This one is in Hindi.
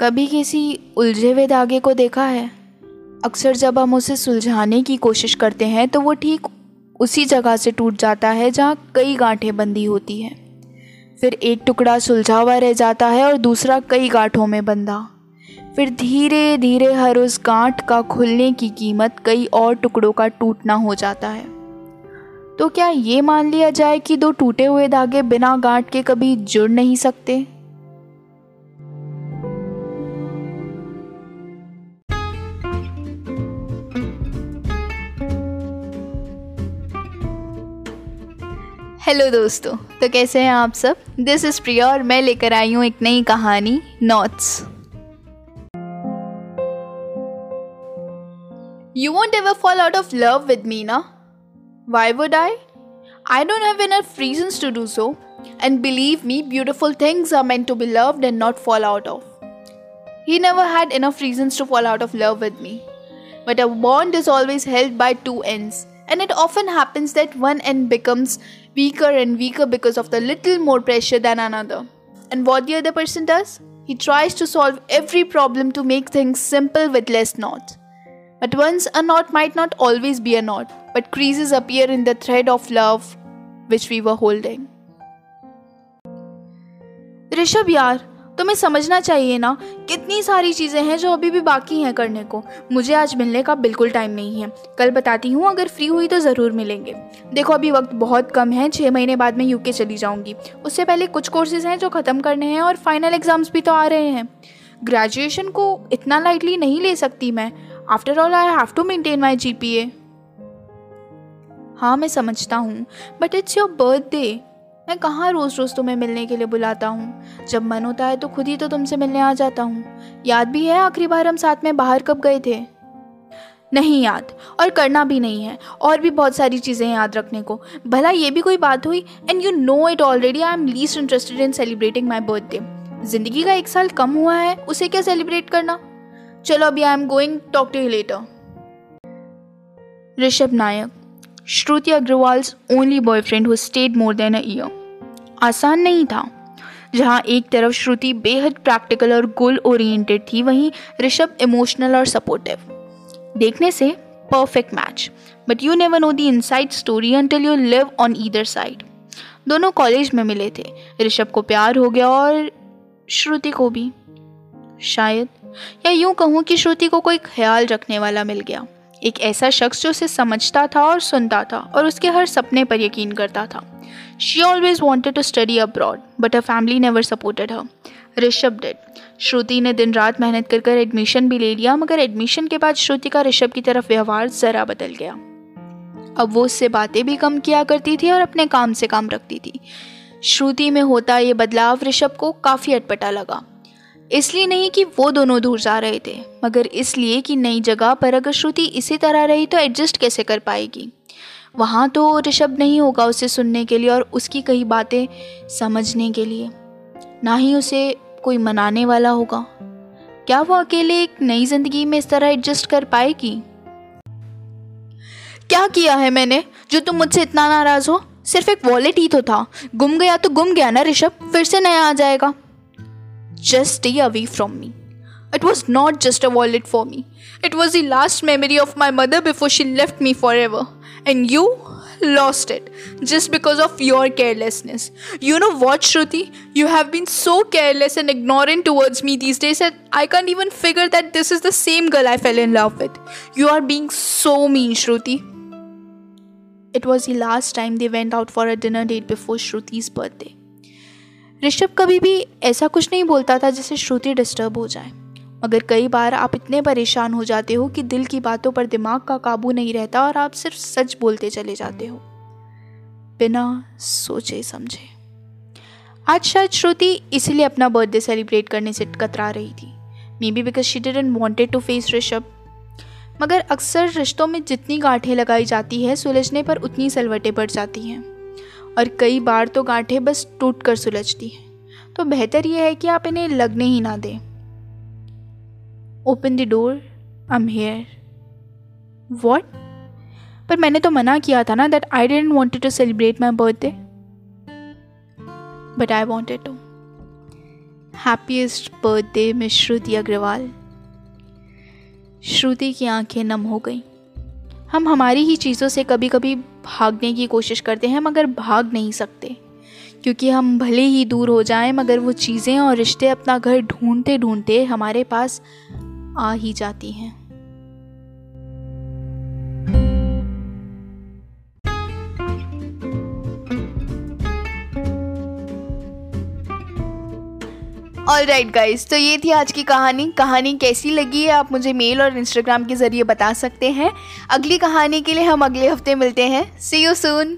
कभी किसी उलझे हुए धागे को देखा है? अक्सर जब हम उसे सुलझाने की कोशिश करते हैं तो वो ठीक उसी जगह से टूट जाता है जहाँ कई गांठें बंधी होती हैं। फिर एक टुकड़ा सुलझा हुआ रह जाता है और दूसरा कई गांठों में बंधा। फिर धीरे धीरे हर उस गांठ का खुलने की कीमत कई और टुकड़ों का टूटना हो जाता है। तो क्या ये मान लिया जाए कि दो टूटे हुए धागे बिना गांठ के कभी जुड़ नहीं सकते? हेलो दोस्तों तो कैसे हैं आप सब दिस इज़ प्रिया और मैं लेकर आई हूँ एक नई कहानी knots you want ever fall out of love with me ना why would I I don't have enough reasons to do so and believe me beautiful things are meant to be loved and not fall out of he never had enough reasons to fall out of love with me but a bond is always held by two ends And it often happens that one end becomes weaker and weaker because of the little more pressure than another. And what the other person does? He tries to solve every problem to make things simple with less knots. But once a knot might not always be a knot, but creases appear in the thread of love which we were holding. Rishab Yar, तुम्हें समझना चाहिए ना, कितनी सारी चीज़ें हैं जो अभी भी बाकी हैं करने को। मुझे आज मिलने का बिल्कुल टाइम नहीं है। कल बताती हूँ, अगर फ्री हुई तो ज़रूर मिलेंगे। देखो, अभी वक्त बहुत कम है छः महीने बाद मैं यूके चली जाऊँगी। उससे पहले कुछ कोर्सेज हैं जो ख़त्म करने हैं और फाइनल एग्ज़ाम्स भी तो आ रहे हैं। ग्रेजुएशन को इतना लाइटली नहीं ले सकती मैं। After all I have to maintain my G P A हाँ मैं समझता हूँ बट इट्स योर बर्थडे मैं कहाँ रोज़ रोज़ तुम्हें मिलने के लिए बुलाता हूँ? जब मन होता है तो खुद ही तो तुमसे मिलने आ जाता हूँ। याद भी है आखिरी बार हम साथ में बाहर कब गए थे? नहीं याद, और करना भी नहीं है, और भी बहुत सारी चीज़ें याद रखने को। भला ये भी कोई बात हुई? And you know it already I am least interested in celebrating my birthday ज़िंदगी का एक साल कम हुआ है, उसे क्या सेलिब्रेट करना? चलो अभी I am going talk to you later Rishabh Nayak, Shruti Agarwal's only boyfriend who stayed more than year आसान नहीं था। जहाँ एक तरफ़ श्रुति बेहद प्रैक्टिकल और गोल ओरिएंटेड थी, वहीं ऋषभ इमोशनल और सपोर्टिव देखने से perfect match but you never know the inside story until you live on either side दोनों कॉलेज में मिले थे। ऋषभ को प्यार हो गया और श्रुति को भी। शायद। या यूँ कहूँ कि श्रुति को कोई ख्याल रखने वाला मिल गया। एक ऐसा शख्स जो उसे समझता था और सुनता था और उसके हर सपने पर यकीन करता था। She always wanted to study abroad but a family never supported her Rishabh dad Shruti ने दिन रात मेहनत कर कर एडमिशन भी ले लिया, मगर एडमिशन के बाद श्रुति का ऋषभ की तरफ़ व्यवहार ज़रा बदल गया। अब वो उससे बातें भी कम किया करती थी और अपने काम से काम रखती थी। श्रुति में होता ये बदलाव ऋषभ को काफ़ी अटपटा लगा। इसलिए नहीं कि वो दोनों दूर जा रहे थे, मगर इसलिए कि नई जगह पर अगर श्रुति इसी तरह रही तो एडजस्ट कैसे कर पाएगी? वहाँ तो ऋषभ नहीं होगा उसे सुनने के लिए और उसकी कई बातें समझने के लिए। ना ही उसे कोई मनाने वाला होगा। क्या वो अकेले एक नई ज़िंदगी में इस तरह एडजस्ट कर पाएगी? क्या किया है मैंने, जो तुम मुझसे इतना नाराज़ हो? सिर्फ़ एक वॉलेट ही तो था। गुम गया तो गुम गया ना ऋषभ? फिर से नया आ जाएगा। Just stay away from me. It was not just a wallet for me. It was the last memory of my mother before she left me forever. And you lost it just because of your carelessness. You know what, Shruti? You have been so careless and ignorant towards me these days that I can't even figure that this is the same girl I fell in love with. You are being so mean, Shruti. It was the last time they went out for a dinner date before Shruti's birthday. Rishabh कभी भी ऐसा कुछ नहीं बोलता था जिससे श्रुति डिस्टर्ब हो जाए। मगर कई बार आप इतने परेशान हो जाते हो कि दिल की बातों पर दिमाग का काबू नहीं रहता और आप सिर्फ़ सच बोलते चले जाते हो। बिना सोचे समझे। आज शायद श्रुति इसीलिए अपना बर्थडे सेलिब्रेट करने से कतरा रही थी। Maybe because she didn't wanted to face Rishabh. मगर अक्सर रिश्तों में जितनी गांठें लगाई जाती है, सुलझने पर उतनी सलवटें बढ़ जाती हैं। और कई बार तो गांठें बस टूट कर सुलझती हैं। तो बेहतर यह है कि आप इन्हें लगने ही ना दें। Open the door I am here what पर मैंने तो मना किया था ना that I didn't wanted to celebrate my birthday but I wanted to happiest birthday miss Shruti Agarwal. Shruti की आँखें नम हो गईं। हम हमारी ही चीज़ों से कभी कभी भागने की कोशिश करते हैं मगर भाग नहीं सकते, क्योंकि हम भले ही दूर हो जाएँ, मगर वो चीज़ें और रिश्ते अपना घर ढूंढते ढूंढते हमारे पास आ ही जाती हैं। ऑल राइट गाइज़ तो ये थी आज की कहानी। कहानी कैसी लगी है? आप मुझे मेल और इंस्टाग्राम के ज़रिए बता सकते हैं। अगली कहानी के लिए हम अगले हफ़्ते मिलते हैं। सी यू सून